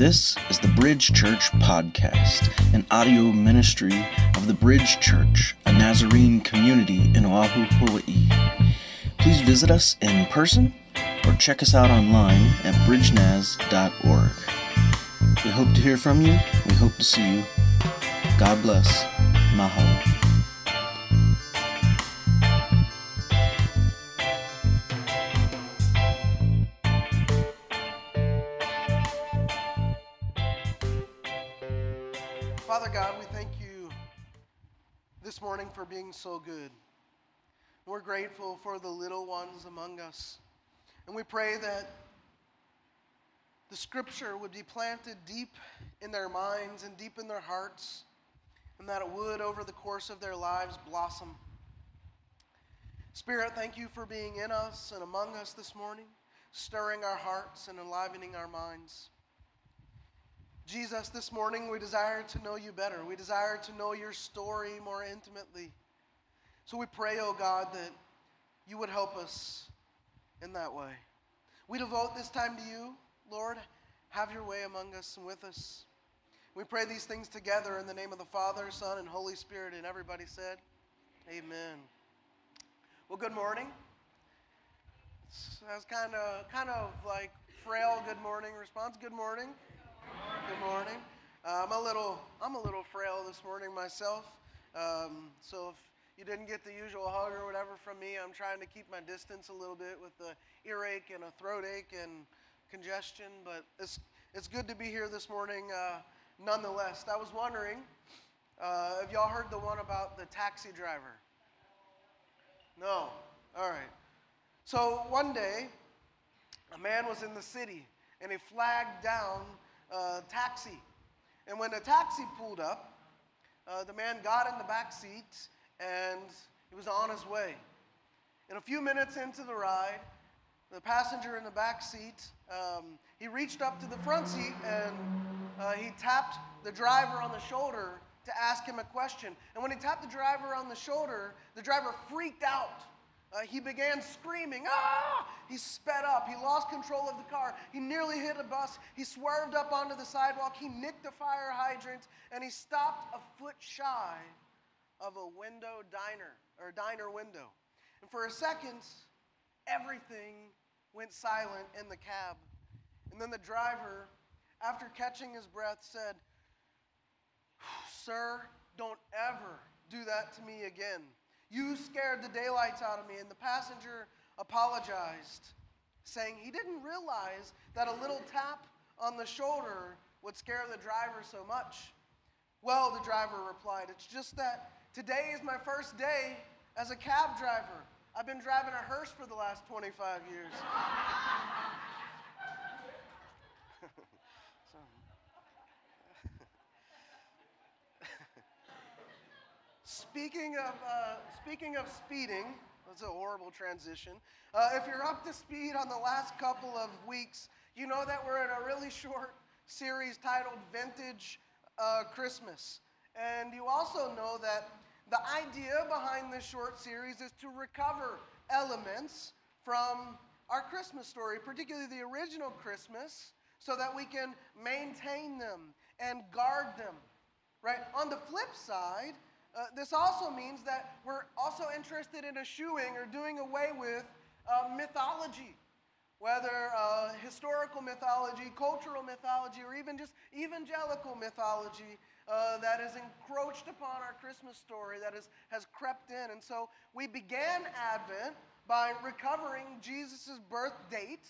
This is the Bridge Church Podcast, an audio ministry of the Bridge Church, a Nazarene community in Oahu, Hawaii. Please visit us in person or check us out online at bridgenaz.org. We hope to hear from you. We hope to see you. God bless. Mahalo. So good. We're grateful for the little ones among us. And we pray that the scripture would be planted deep in their minds and deep in their hearts, and that it would, over the course of their lives, blossom. Spirit, thank you for being in us and among us this morning, stirring our hearts and enlivening our minds. Jesus, this morning we desire to know you better. We desire to know your story more intimately. So we pray, oh God, that you would help us in that way. We devote this time to you, Lord. Have your way among us and with us. We pray these things together in the name of the Father, Son, and Holy Spirit. And everybody said, Amen. Well, good morning. That's kind of kind of like frail good morning response. Good morning. Good morning. Uh, I'm a little I'm a little frail this morning myself. Um, so if you didn't get the usual hug or whatever from me, I'm trying to keep my distance a little bit with the earache and a throat ache and congestion. But it's it's good to be here this morning. Uh, nonetheless, I was wondering uh, if y'all heard the one about the taxi driver. No. All right. So one day, a man was in the city and he flagged down a taxi. And when the taxi pulled up, uh, the man got in the back seat and he was on his way. And a few minutes into the ride, the passenger in the back seat, um, he reached up to the front seat and uh, he tapped the driver on the shoulder to ask him a question. And when he tapped the driver on the shoulder, the driver freaked out. Uh, he began screaming, ah! He sped up. He lost control of the car. He nearly hit a bus. He swerved up onto the sidewalk. He nicked a fire hydrant, and he stopped a foot shy of a window diner, or diner window. And for a second, everything went silent in the cab. And then the driver, after catching his breath, said, Sir, don't ever do that to me again. You scared the daylights out of me. And the passenger apologized, saying he didn't realize that a little tap on the shoulder would scare the driver so much. Well, the driver replied, It's just that today is my first day as a cab driver. I've been driving a hearse for the last 25 years. So- Speaking of, uh, speaking of speeding, that's a horrible transition. Uh, if you're up to speed on the last couple of weeks, you know that we're in a really short series titled Vintage uh, Christmas. And you also know that the idea behind this short series is to recover elements from our Christmas story, particularly the original Christmas, so that we can maintain them and guard them. Right? On the flip side, uh, this also means that we're also interested in eschewing or doing away with uh, mythology, whether uh, historical mythology, cultural mythology, or even just evangelical mythology uh, that has encroached upon our Christmas story, that has, has crept in. And so we began Advent by recovering Jesus' birth date.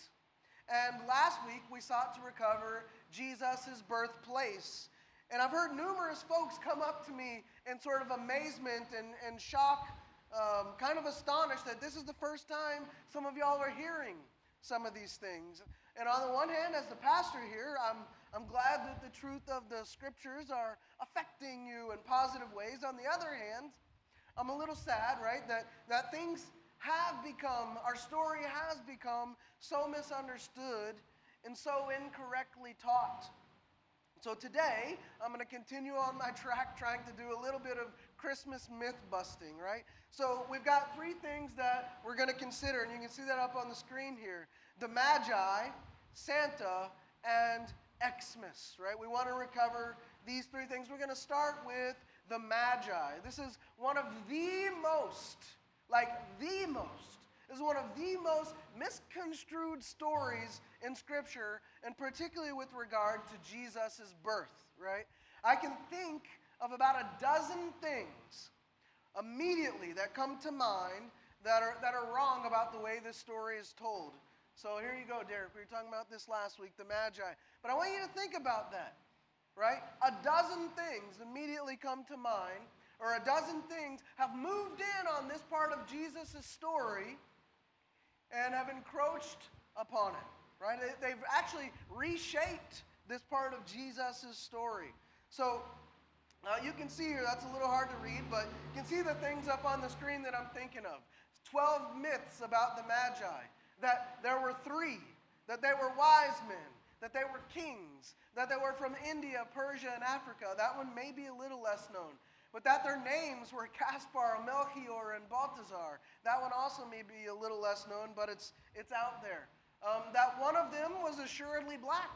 And last week we sought to recover Jesus' birthplace. And I've heard numerous folks come up to me in sort of amazement and, and shock, um, kind of astonished that this is the first time some of y'all are hearing some of these things. And on the one hand, as the pastor here, I'm, I'm glad that the truth of the scriptures are affecting you in positive ways. On the other hand, I'm a little sad, right, that, that things have become, our story has become so misunderstood and so incorrectly taught. So today, I'm going to continue on my track trying to do a little bit of Christmas myth busting, right? So we've got three things that we're going to consider, and you can see that up on the screen here the Magi, Santa, and Xmas, right? We want to recover these three things. We're going to start with the Magi. This is one of the most, like the most, is one of the most misconstrued stories in Scripture, and particularly with regard to Jesus' birth, right? I can think of about a dozen things immediately that come to mind that are, that are wrong about the way this story is told. So here you go, Derek. We were talking about this last week, the Magi. But I want you to think about that, right? A dozen things immediately come to mind, or a dozen things have moved in on this part of Jesus' story and have encroached upon it, right? They've actually reshaped this part of Jesus' story. So uh, you can see here, that's a little hard to read, but you can see the things up on the screen that I'm thinking of. 12 myths about the Magi, that there were three, that they were wise men, that they were kings, that they were from India, Persia, and Africa. That one may be a little less known but that their names were Caspar, Melchior, and Balthazar. That one also may be a little less known, but it's, it's out there. Um, that one of them was assuredly black.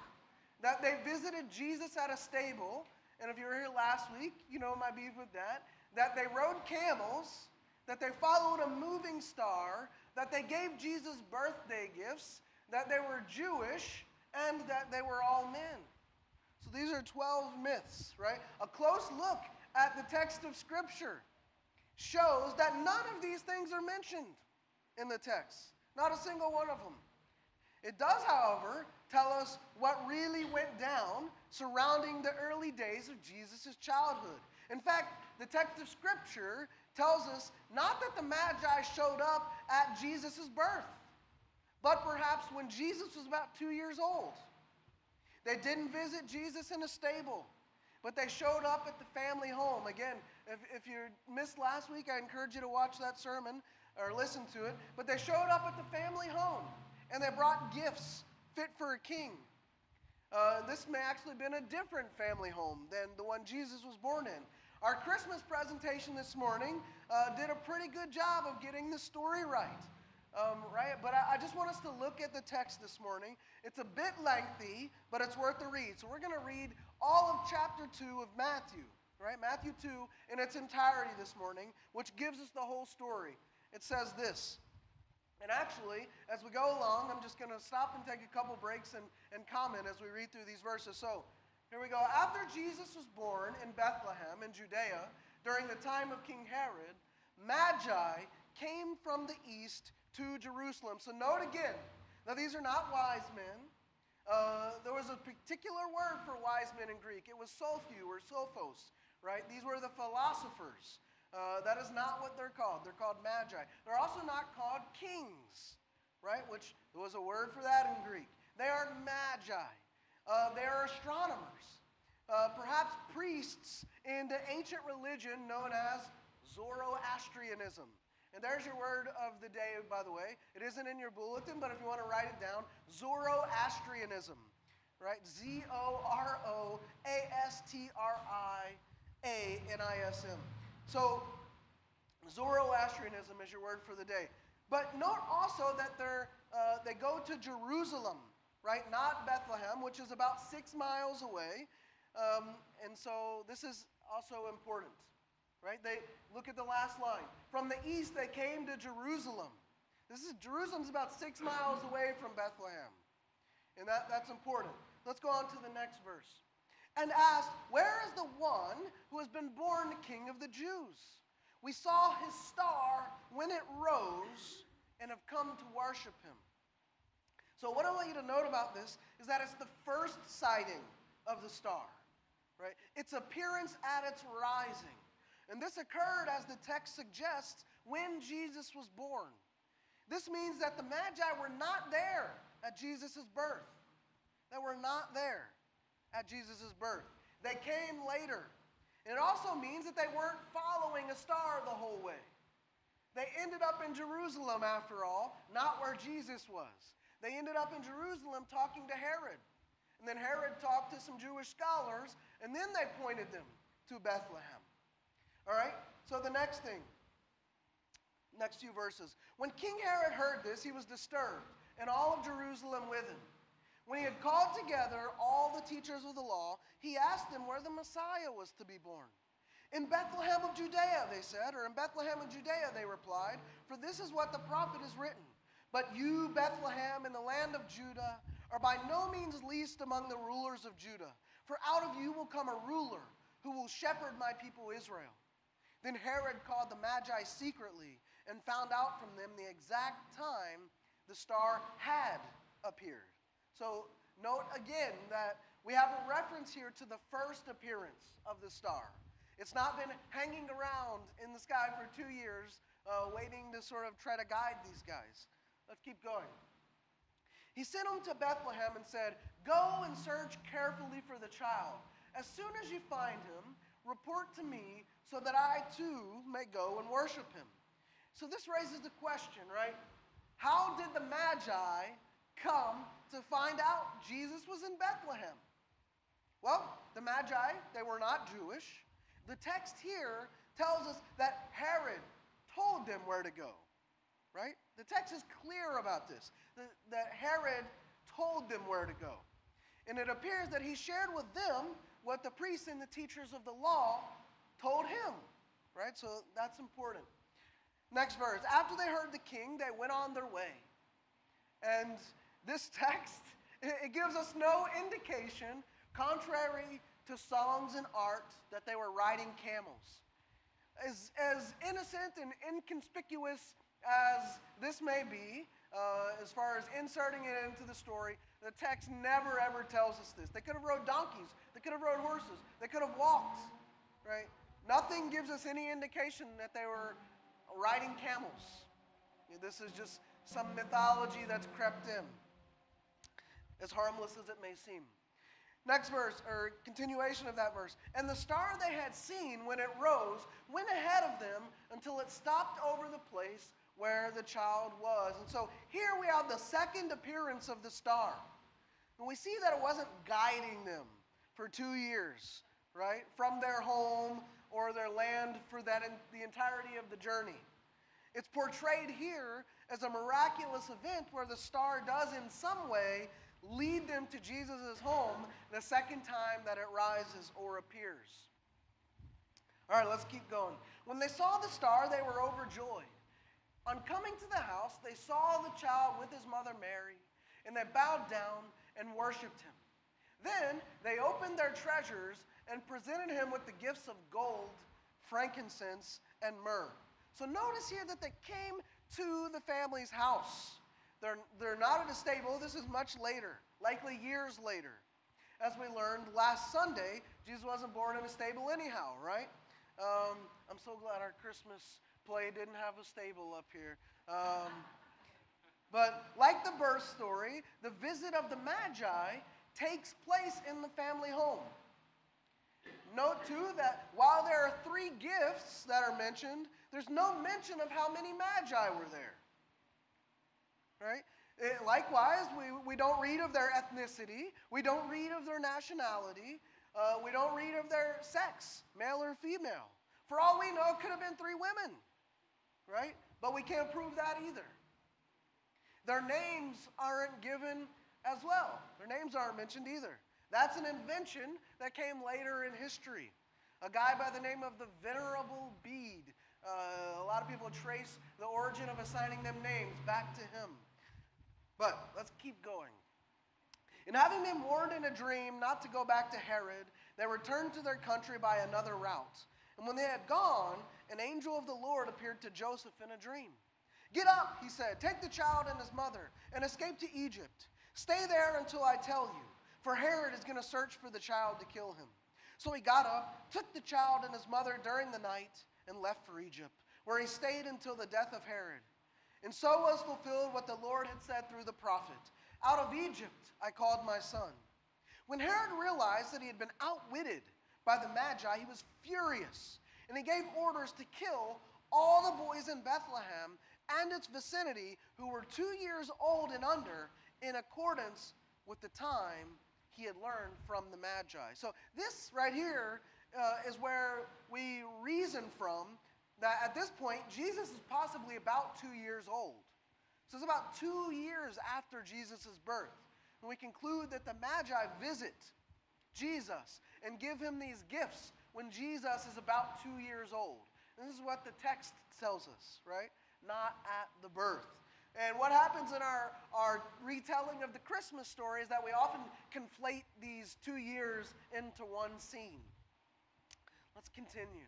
That they visited Jesus at a stable, and if you were here last week, you know my beef with that. That they rode camels, that they followed a moving star, that they gave Jesus birthday gifts, that they were Jewish, and that they were all men. So these are 12 myths, right? A close look at the text of Scripture shows that none of these things are mentioned in the text. Not a single one of them. It does, however, tell us what really went down surrounding the early days of Jesus' childhood. In fact, the text of Scripture tells us not that the Magi showed up at Jesus' birth, but perhaps when Jesus was about two years old. They didn't visit Jesus in a stable. But they showed up at the family home. Again, if, if you missed last week, I encourage you to watch that sermon or listen to it. But they showed up at the family home and they brought gifts fit for a king. Uh, this may actually have been a different family home than the one Jesus was born in. Our Christmas presentation this morning uh, did a pretty good job of getting the story right. Um, right? But I, I, just want us to look at the text this morning. It's a bit lengthy, but it's worth the read. So we're going to read all of chapter 2 of Matthew, right? Matthew 2 in its entirety this morning, which gives us the whole story. It says this. And actually, as we go along, I'm just going to stop and take a couple breaks and, and comment as we read through these verses. So, here we go. After Jesus was born in Bethlehem in Judea during the time of King Herod, Magi came from the east to Jerusalem. So note again, now these are not wise men. Uh, there was a particular word for wise men in Greek. It was sophou or sophos, right? These were the philosophers. Uh, that is not what they're called. They're called magi. They're also not called kings, right? Which there was a word for that in Greek. They are magi. Uh, they are astronomers, uh, perhaps priests in the ancient religion known as Zoroastrianism. And there's your word of the day, by the way. It isn't in your bulletin, but if you want to write it down, Zoroastrianism, right? Z O R O A S T R I A N I S M. So, Zoroastrianism is your word for the day. But note also that uh, they go to Jerusalem, right? Not Bethlehem, which is about six miles away. Um, and so this is also important right? They look at the last line. From the east they came to Jerusalem. This is Jerusalem's about six miles away from Bethlehem. And that, that's important. Let's go on to the next verse. And asked, Where is the one who has been born King of the Jews? We saw his star when it rose and have come to worship him. So, what I want you to note about this is that it's the first sighting of the star, right? Its appearance at its rising. And this occurred, as the text suggests, when Jesus was born. This means that the Magi were not there at Jesus' birth. They were not there at Jesus' birth. They came later. And it also means that they weren't following a star the whole way. They ended up in Jerusalem, after all, not where Jesus was. They ended up in Jerusalem talking to Herod. And then Herod talked to some Jewish scholars, and then they pointed them to Bethlehem. All right? So the next thing, next few verses. When King Herod heard this, he was disturbed, and all of Jerusalem with him. When he had called together all the teachers of the law, he asked them where the Messiah was to be born. In Bethlehem of Judea, they said, or in Bethlehem of Judea, they replied, for this is what the prophet has written. But you, Bethlehem, in the land of Judah, are by no means least among the rulers of Judah, for out of you will come a ruler who will shepherd my people Israel. Then Herod called the Magi secretly and found out from them the exact time the star had appeared. So note again that we have a reference here to the first appearance of the star. It's not been hanging around in the sky for two years, uh, waiting to sort of try to guide these guys. Let's keep going. He sent them to Bethlehem and said, Go and search carefully for the child. As soon as you find him, report to me so that I too may go and worship him. So this raises the question, right? How did the Magi come to find out Jesus was in Bethlehem? Well, the Magi, they were not Jewish. The text here tells us that Herod told them where to go, right? The text is clear about this, that Herod told them where to go. And it appears that he shared with them what the priests and the teachers of the law told him, right? So that's important. Next verse. After they heard the king, they went on their way. And this text, it gives us no indication, contrary to songs and art, that they were riding camels. As, as innocent and inconspicuous as this may be, uh, as far as inserting it into the story, the text never ever tells us this. They could have rode donkeys, they could have rode horses, they could have walked, right? Nothing gives us any indication that they were riding camels. This is just some mythology that's crept in, as harmless as it may seem. Next verse, or continuation of that verse. And the star they had seen when it rose went ahead of them until it stopped over the place where the child was. And so here we have the second appearance of the star. And we see that it wasn't guiding them for two years, right? From their home or their land for that the entirety of the journey. It's portrayed here as a miraculous event where the star does, in some way, lead them to Jesus' home the second time that it rises or appears. All right, let's keep going. When they saw the star, they were overjoyed. On coming to the house, they saw the child with his mother Mary, and they bowed down and worshiped him. Then they opened their treasures and presented him with the gifts of gold, frankincense, and myrrh. So notice here that they came to the family's house. They're, they're not at a stable. This is much later, likely years later. As we learned last Sunday, Jesus wasn't born in a stable anyhow, right? Um, I'm so glad our Christmas play didn't have a stable up here. Um, but like the birth story, the visit of the Magi takes place in the family home. Note too that while there are three gifts that are mentioned, there's no mention of how many Magi were there. Right? It, likewise, we, we don't read of their ethnicity, we don't read of their nationality, uh, we don't read of their sex, male or female. For all we know, it could have been three women right? But we can't prove that either. Their names aren't given as well. Their names aren't mentioned either. That's an invention that came later in history. A guy by the name of the Venerable Bede. Uh, a lot of people trace the origin of assigning them names back to him. But let's keep going. And having been warned in a dream not to go back to Herod, they returned to their country by another route. And when they had gone, an angel of the Lord appeared to Joseph in a dream. Get up, he said, take the child and his mother, and escape to Egypt. Stay there until I tell you, for Herod is going to search for the child to kill him. So he got up, took the child and his mother during the night, and left for Egypt, where he stayed until the death of Herod. And so was fulfilled what the Lord had said through the prophet Out of Egypt I called my son. When Herod realized that he had been outwitted by the Magi, he was furious and he gave orders to kill all the boys in Bethlehem and its vicinity who were two years old and under in accordance with the time he had learned from the Magi. So, this right here uh, is where we reason from that at this point, Jesus is possibly about two years old. So, it's about two years after Jesus' birth. And we conclude that the Magi visit Jesus and give him these gifts when Jesus is about two years old. This is what the text tells us, right? Not at the birth. And what happens in our, our retelling of the Christmas story is that we often conflate these two years into one scene. Let's continue.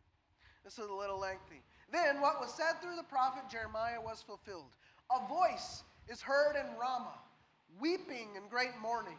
This is a little lengthy. Then what was said through the prophet Jeremiah was fulfilled. A voice is heard in Ramah, weeping in great mourning.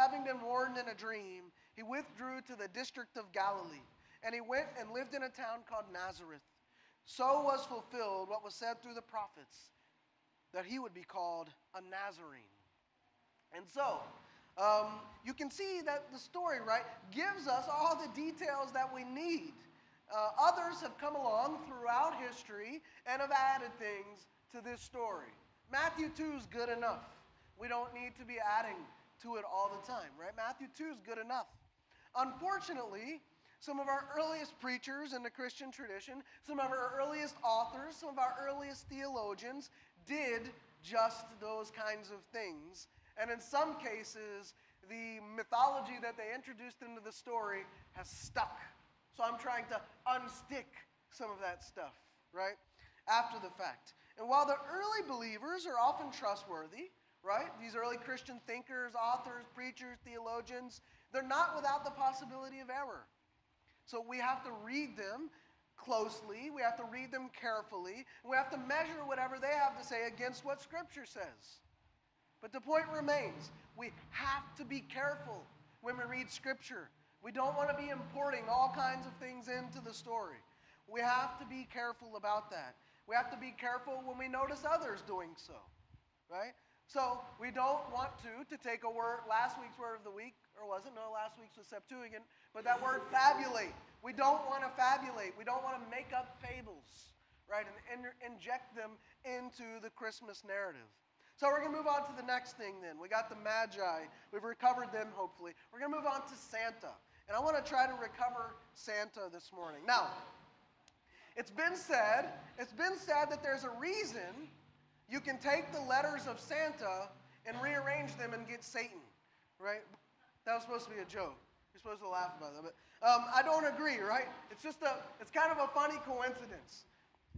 Having been warned in a dream, he withdrew to the district of Galilee, and he went and lived in a town called Nazareth. So was fulfilled what was said through the prophets that he would be called a Nazarene. And so, um, you can see that the story, right, gives us all the details that we need. Uh, others have come along throughout history and have added things to this story. Matthew 2 is good enough. We don't need to be adding to it all the time, right? Matthew 2 is good enough. Unfortunately, some of our earliest preachers in the Christian tradition, some of our earliest authors, some of our earliest theologians did just those kinds of things. And in some cases, the mythology that they introduced into the story has stuck. So I'm trying to unstick some of that stuff, right? After the fact. And while the early believers are often trustworthy, right? These early Christian thinkers, authors, preachers, theologians, they're not without the possibility of error. So we have to read them closely, we have to read them carefully, we have to measure whatever they have to say against what Scripture says. But the point remains we have to be careful when we read Scripture. We don't want to be importing all kinds of things into the story. We have to be careful about that. We have to be careful when we notice others doing so, right? So we don't want to, to take a word, last week's word of the week, or was it? No, last week's was Septuagint, but that word fabulate. We don't want to fabulate. We don't want to make up fables, right, and inject them into the Christmas narrative. So we're going to move on to the next thing then. We got the Magi. We've recovered them, hopefully. We're going to move on to Santa. And I want to try to recover Santa this morning. Now, it's been said, it's been said that there's a reason you can take the letters of Santa and rearrange them and get Satan, right? That was supposed to be a joke. You're supposed to laugh about that, but um, I don't agree, right? It's just a, it's kind of a funny coincidence.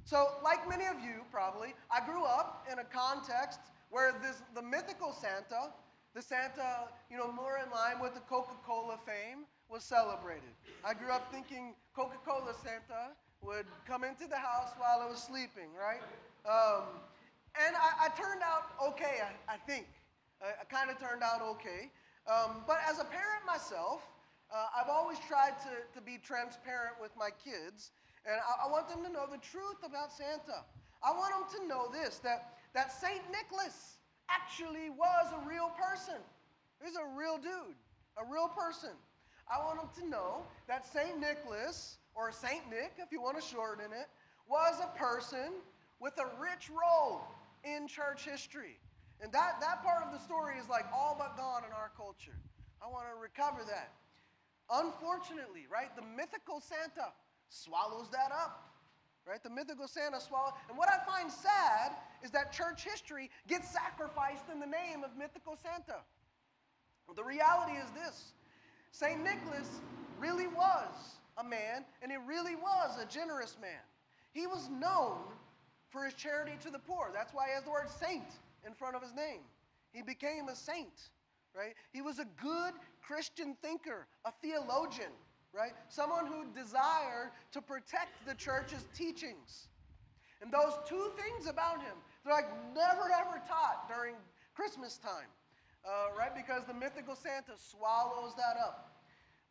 So, like many of you probably, I grew up in a context where this, the mythical Santa, the Santa, you know, more in line with the Coca-Cola fame, was celebrated. I grew up thinking Coca-Cola Santa would come into the house while I was sleeping, right? Um, and I, I, turned out okay, I, I think. I, I kind of turned out okay. Um, but as a parent myself, uh, I've always tried to, to be transparent with my kids, and I, I, want them to know the truth about Santa. I want them to know this that, that St. Nicholas actually was a real person. He's a real dude, a real person. I want them to know that St. Nicholas, or St. Nick, if you want to shorten it, was a person with a rich role in church history. And that, that part of the story is like all but gone in our culture. I want to recover that. Unfortunately, right, the mythical Santa swallows that up. Right? The mythical Santa swallows. And what I find sad is that church history gets sacrificed in the name of mythical Santa. The reality is this St. Nicholas really was a man, and he really was a generous man. He was known for his charity to the poor. That's why he has the word saint in front of his name. He became a saint, right? He was a good Christian thinker, a theologian, right? Someone who desired to protect the church's teachings. And those two things about him, they're like never ever taught during Christmas time, uh, right? Because the mythical Santa swallows that up.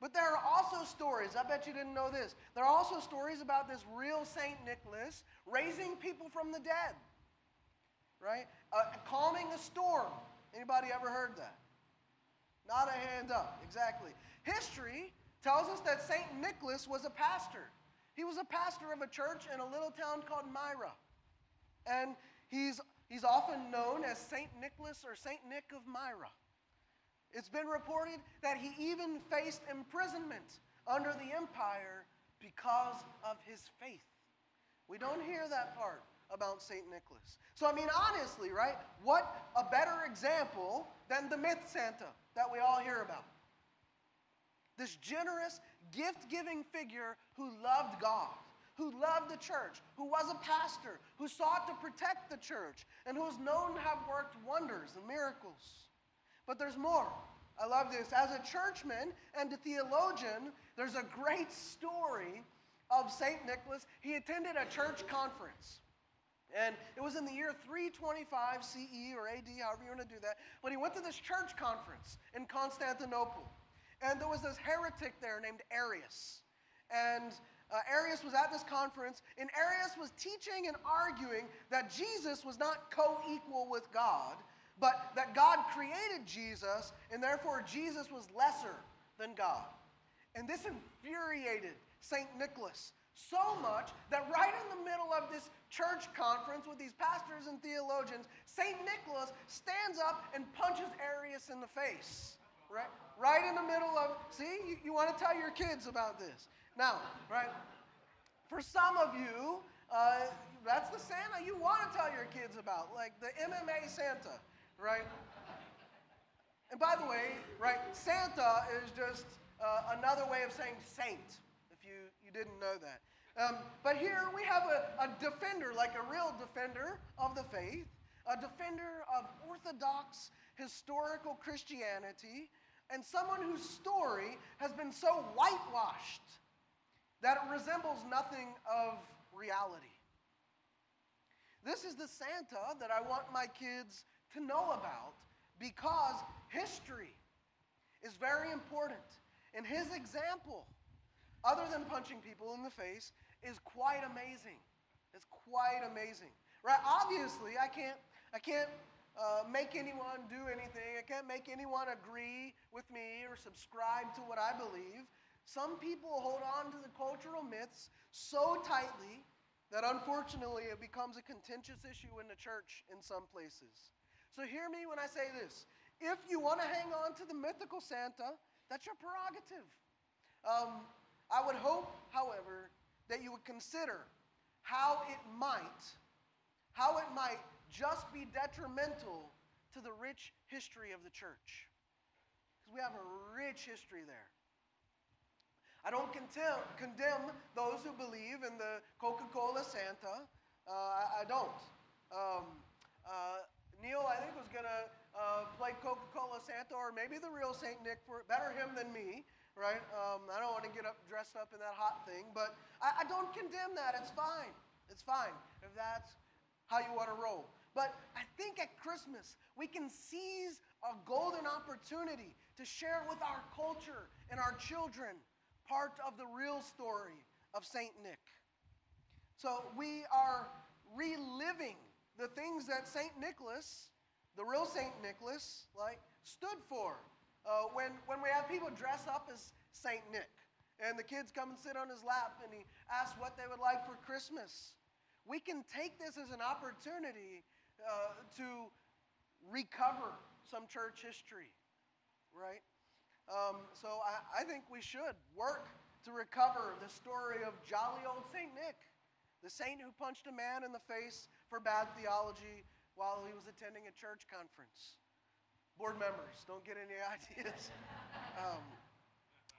But there are also stories, I bet you didn't know this. There are also stories about this real Saint Nicholas raising people from the dead, right? Uh, calming a storm. Anybody ever heard that? Not a hand up, exactly. History tells us that St. Nicholas was a pastor. He was a pastor of a church in a little town called Myra. And he's, he's often known as St. Nicholas or St. Nick of Myra. It's been reported that he even faced imprisonment under the empire because of his faith. We don't hear that part about St. Nicholas. So, I mean, honestly, right? What a better example than the myth Santa that we all hear about. This generous, gift giving figure who loved God, who loved the church, who was a pastor, who sought to protect the church, and who is known to have worked wonders and miracles. But there's more. I love this. As a churchman and a theologian, there's a great story of St. Nicholas. He attended a church conference. And it was in the year 325 CE or AD, however you want to do that. But he went to this church conference in Constantinople. And there was this heretic there named Arius. And uh, Arius was at this conference, and Arius was teaching and arguing that Jesus was not co equal with God, but that God created Jesus, and therefore Jesus was lesser than God. And this infuriated St. Nicholas so much that right in the middle of this church conference with these pastors and theologians, St. Nicholas stands up and punches Arius in the face. Right? Right in the middle of, see, you, you want to tell your kids about this. Now, right? For some of you, uh, that's the Santa you want to tell your kids about, like the MMA Santa, right? And by the way, right, Santa is just uh, another way of saying saint if you, you didn't know that. Um, but here we have a, a defender, like a real defender of the faith, a defender of orthodox historical Christianity, and someone whose story has been so whitewashed that it resembles nothing of reality. This is the Santa that I want my kids to know about because history is very important. And his example other than punching people in the face, is quite amazing. It's quite amazing. Right? Obviously, I can't, I can't uh, make anyone do anything. I can't make anyone agree with me or subscribe to what I believe. Some people hold on to the cultural myths so tightly that unfortunately it becomes a contentious issue in the church in some places. So hear me when I say this. If you want to hang on to the mythical Santa, that's your prerogative. Um, I would hope, however, that you would consider how it might, how it might just be detrimental to the rich history of the church. Because we have a rich history there. I don't condemn, condemn those who believe in the Coca Cola Santa. Uh, I, I, don't. Um, uh, Neil, I think, was going to uh, play Coca Cola Santa, or maybe the real St. Nick, for better him than me right? Um, I don't want to get up dressed up in that hot thing, but I, I don't condemn that. It's fine. It's fine if that's how you want to roll. But I think at Christmas, we can seize a golden opportunity to share with our culture and our children part of the real story of St. Nick. So we are reliving the things that St. Nicholas, the real St. Nicholas, like stood for uh, when, when we have people dress up as St. Nick and the kids come and sit on his lap and he asks what they would like for Christmas, we can take this as an opportunity uh, to recover some church history, right? Um, so I, I think we should work to recover the story of jolly old St. Nick, the saint who punched a man in the face for bad theology while he was attending a church conference. Board members, don't get any ideas. Um,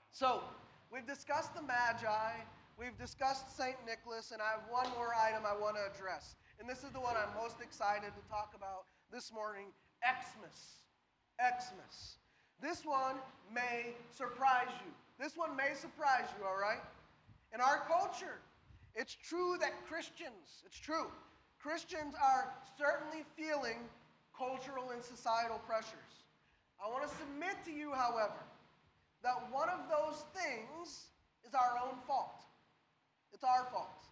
so, we've discussed the Magi, we've discussed St. Nicholas, and I have one more item I want to address. And this is the one I'm most excited to talk about this morning Xmas. Xmas. This one may surprise you. This one may surprise you, all right? In our culture, it's true that Christians, it's true, Christians are certainly feeling cultural and societal pressures. I want to submit to you, however, that one of those things is our own fault. It's our fault.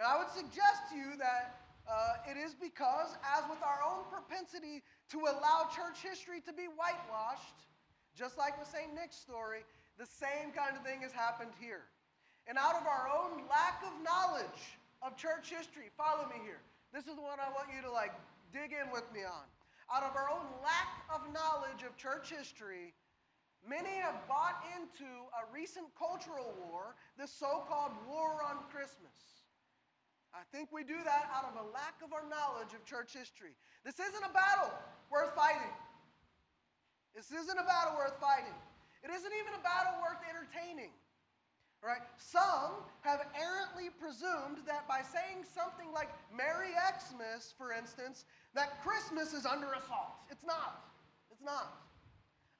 And I would suggest to you that uh, it is because, as with our own propensity to allow church history to be whitewashed, Just like with St. Nick's story, the same kind of thing has happened here. And out of our own lack of knowledge of church history, follow me here. This is the one I want you to like dig in with me on. Out of our own lack of knowledge of church history, many have bought into a recent cultural war, the so called war on Christmas. I think we do that out of a lack of our knowledge of church history. This isn't a battle worth fighting. This isn't a battle worth fighting. It isn't even a battle worth entertaining. Right? Some have errantly presumed that by saying something like Merry Xmas, for instance, that Christmas is under assault. It's not. It's not.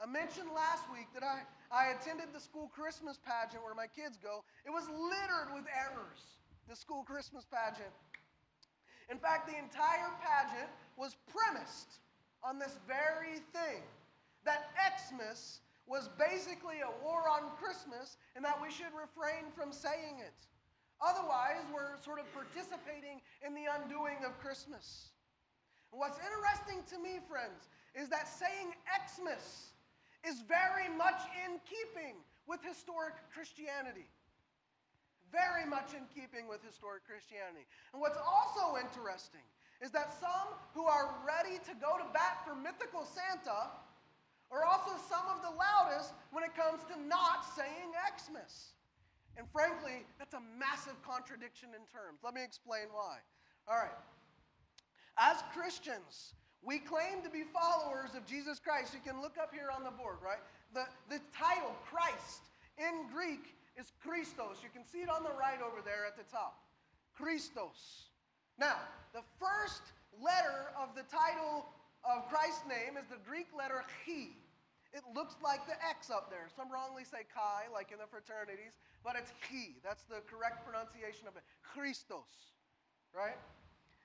I mentioned last week that I, I attended the school Christmas pageant where my kids go. It was littered with errors, the school Christmas pageant. In fact, the entire pageant was premised on this very thing that Xmas was basically a war on Christmas and that we should refrain from saying it. Otherwise, we're sort of participating in the undoing of Christmas. And what's interesting to me, friends, is that saying Xmas is very much in keeping with historic Christianity. Very much in keeping with historic Christianity. And what's also interesting is that some who are ready to go to bat for mythical Santa are also some of the loudest when it comes to not saying Xmas. And frankly, that's a massive contradiction in terms. Let me explain why. All right. As Christians, we claim to be followers of Jesus Christ. You can look up here on the board, right? The, the title, Christ, in Greek is Christos. You can see it on the right over there at the top. Christos. Now, the first letter of the title of Christ's name is the Greek letter chi. It looks like the X up there. Some wrongly say chi, like in the fraternities, but it's chi. That's the correct pronunciation of it. Christos, right?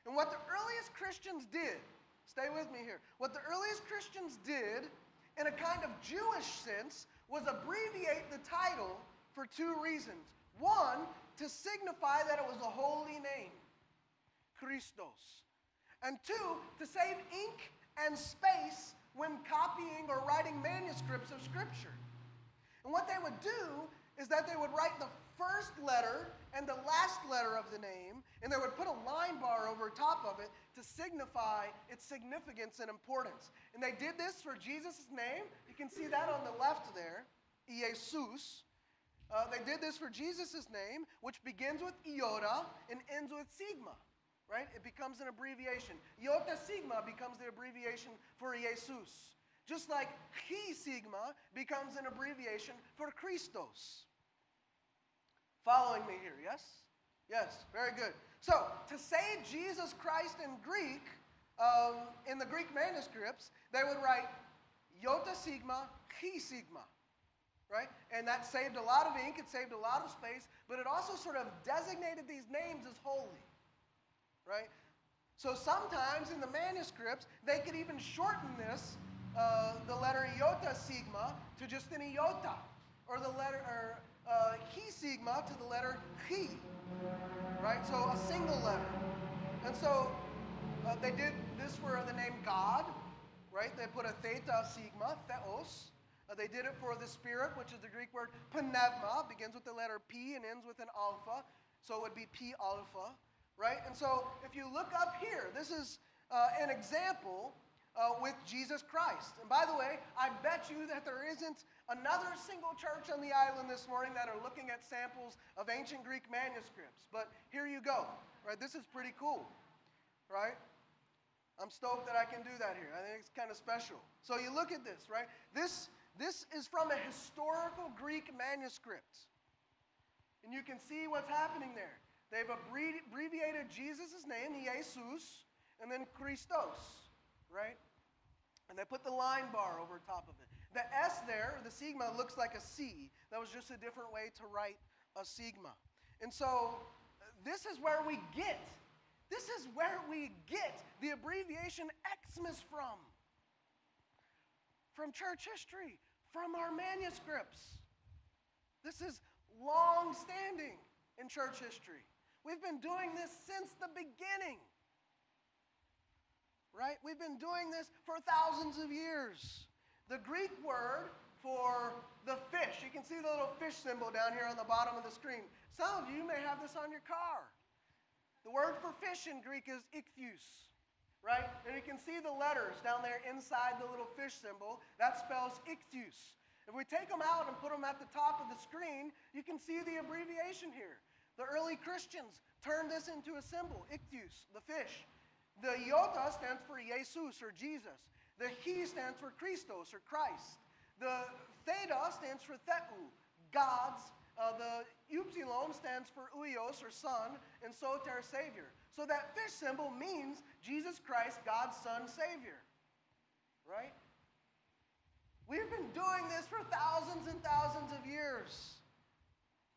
And what the earliest Christians did, stay with me here, what the earliest Christians did, in a kind of Jewish sense, was abbreviate the title for two reasons. One, to signify that it was a holy name, Christos. And two, to save ink and space when copying or writing manuscripts of Scripture. And what they would do is that they would write the first letter and the last letter of the name, and they would put a line bar over top of it to signify its significance and importance. And they did this for Jesus' name. You can see that on the left there, Jesus. Uh, they did this for Jesus' name, which begins with iota and ends with sigma right? It becomes an abbreviation. Iota sigma becomes the abbreviation for Jesus. Just like chi sigma becomes an abbreviation for Christos. Following me here, yes? Yes, very good. So, to say Jesus Christ in Greek, um, in the Greek manuscripts, they would write iota sigma, chi sigma, right? And that saved a lot of ink, it saved a lot of space, but it also sort of designated these names as holy right? So sometimes in the manuscripts, they could even shorten this, uh, the letter iota sigma, to just an iota, or the letter, or uh, chi sigma to the letter chi, right? So a single letter. And so uh, they did this for the name God, right? They put a theta sigma, theos. Uh, they did it for the Spirit, which is the Greek word pneuma, begins with the letter P and ends with an alpha. So it would be P alpha right? And so if you look up here, this is uh, an example uh, with Jesus Christ. And by the way, I bet you that there isn't another single church on the island this morning that are looking at samples of ancient Greek manuscripts. But here you go, right? This is pretty cool, right? I'm stoked that I can do that here. I think it's kind of special. So you look at this, right? This, this is from a historical Greek manuscript. And you can see what's happening there. They've abbreviated Jesus' name, Jesus, and then Christos, right? And they put the line bar over top of it. The S there, the sigma, looks like a C. That was just a different way to write a sigma. And so this is where we get, this is where we get the abbreviation Xmas from. From church history, from our manuscripts. This is long standing in church history. We've been doing this since the beginning. Right? We've been doing this for thousands of years. The Greek word for the fish. You can see the little fish symbol down here on the bottom of the screen. Some of you may have this on your car. The word for fish in Greek is ichthus, right? And you can see the letters down there inside the little fish symbol. That spells ichthus. If we take them out and put them at the top of the screen, you can see the abbreviation here. The early Christians turned this into a symbol, ichthus, the fish. The iota stands for Iesous or Jesus. The chi stands for Christos or Christ. The theta stands for theou, God's. Uh, the upsilon stands for uios or son, and soter, Savior. So that fish symbol means Jesus Christ, God's Son, Savior. Right? We've been doing this for thousands and thousands of years.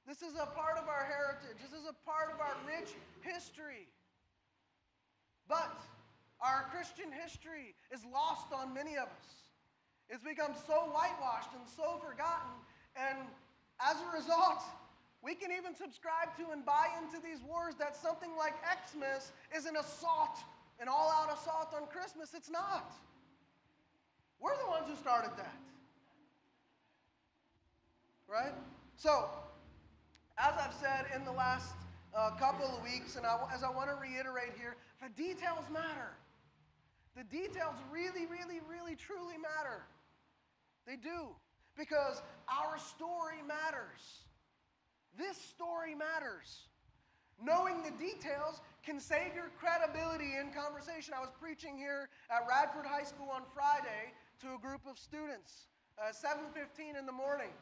This is a part of our heritage. This is a part of our rich history. But our Christian history is lost on many of us. It's become so whitewashed and so forgotten. And as a result, we can even subscribe to and buy into these wars that something like Xmas is an assault, an all out assault on Christmas. It's not. We're the ones who started that. Right? So, as I've said in the last uh, couple of weeks, and I, as I want to reiterate here, the details matter. The details really, really, really, truly matter. They do. Because our story matters. This story matters. Knowing the details can save your credibility in conversation. I was preaching here at Radford High School on Friday to a group of students, uh, 7:15 in the morning,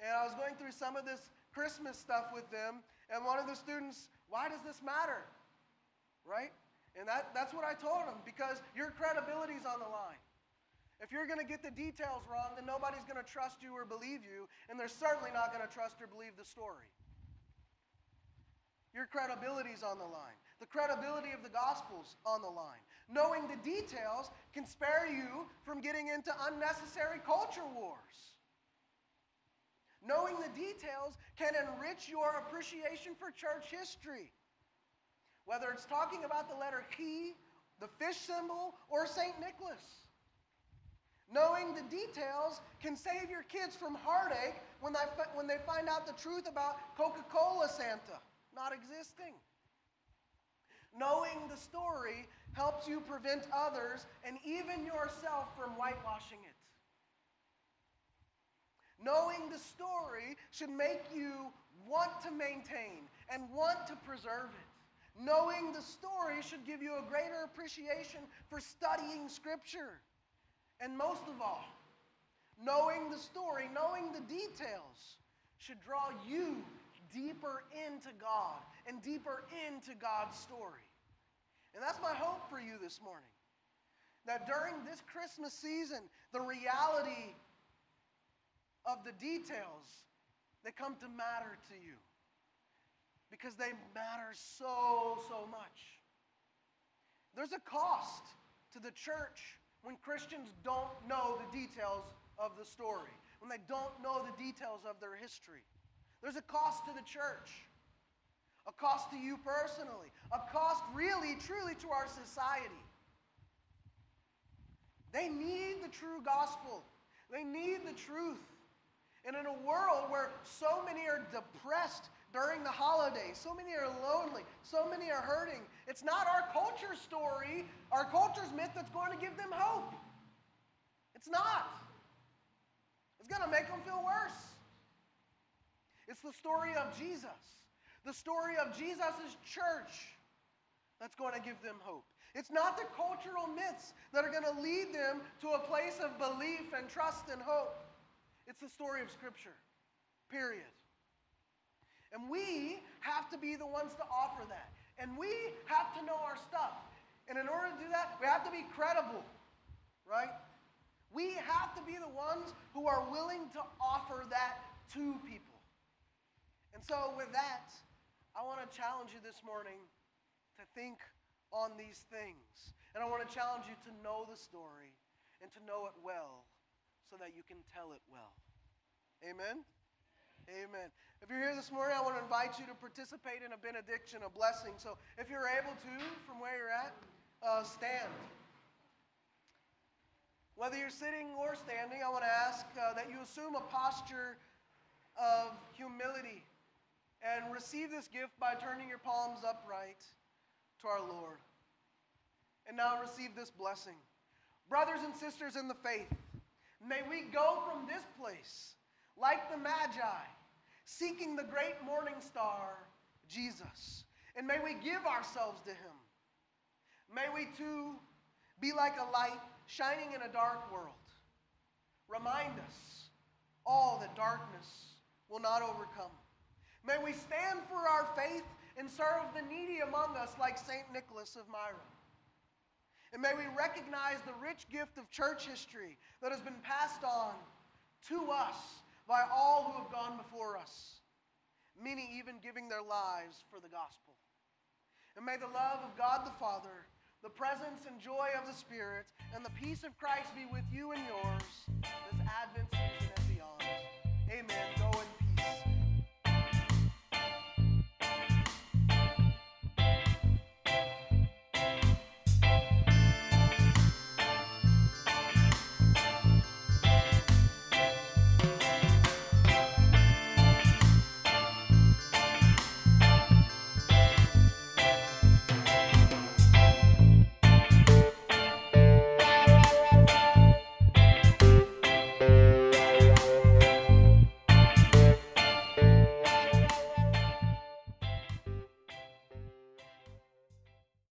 and I was going through some of this Christmas stuff with them. And one of the students, why does this matter? Right? And that, that's what I told him because your credibility is on the line. If you're going to get the details wrong, then nobody's going to trust you or believe you, and they're certainly not going to trust or believe the story. Your credibility is on the line. The credibility of the gospel's on the line. Knowing the details can spare you from getting into unnecessary culture wars. Knowing the details can enrich your appreciation for church history. Whether it's talking about the letter Chi, the fish symbol, or St. Nicholas. Knowing the details can save your kids from heartache when they, when they find out the truth about Coca Cola Santa not existing. Knowing the story helps you prevent others and even yourself from whitewashing it. Knowing the story should make you want to maintain and want to preserve it. Knowing the story should give you a greater appreciation for studying Scripture. And most of all, knowing the story, knowing the details, should draw you deeper into God and deeper into God's story. And that's my hope for you this morning. That during this Christmas season, the reality of the details that come to matter to you because they matter so, so much. There's a cost to the church when Christians don't know the details of the story, when they don't know the details of their history. There's a cost to the church, a cost to you personally, a cost really, truly to our society. They need the true gospel, they need the truth. And in a world where so many are depressed during the holidays. So many are lonely. So many are hurting. It's not our culture story, our culture's myth that's going to give them hope. It's not. It's going to make them feel worse. It's the story of Jesus, the story of Jesus' church that's going to give them hope. It's not the cultural myths that are going to lead them to a place of belief and trust and hope. It's the story of Scripture, period. And we have to be the ones to offer that. And we have to know our stuff. And in order to do that, we have to be credible, right? We have to be the ones who are willing to offer that to people. And so, with that, I want to challenge you this morning to think on these things. And I want to challenge you to know the story and to know it well so that you can tell it well. Amen? Amen. If you're here this morning, I want to invite you to participate in a benediction, a blessing. So if you're able to, from where you're at, uh, stand. Whether you're sitting or standing, I want to ask uh, that you assume a posture of humility and receive this gift by turning your palms upright to our Lord. And now receive this blessing. Brothers and sisters in the faith, may we go from this place like the Magi, seeking the great morning star, Jesus. And may we give ourselves to him. May we too be like a light shining in a dark world. Remind us all that darkness will not overcome. May we stand for our faith and serve the needy among us like St. Nicholas of Myra. And may we recognize the rich gift of church history that has been passed on to us by all who have gone before us, many even giving their lives for the gospel. And may the love of God the Father, the presence and joy of the Spirit, and the peace of Christ be with you and yours this Advent season and beyond. Amen.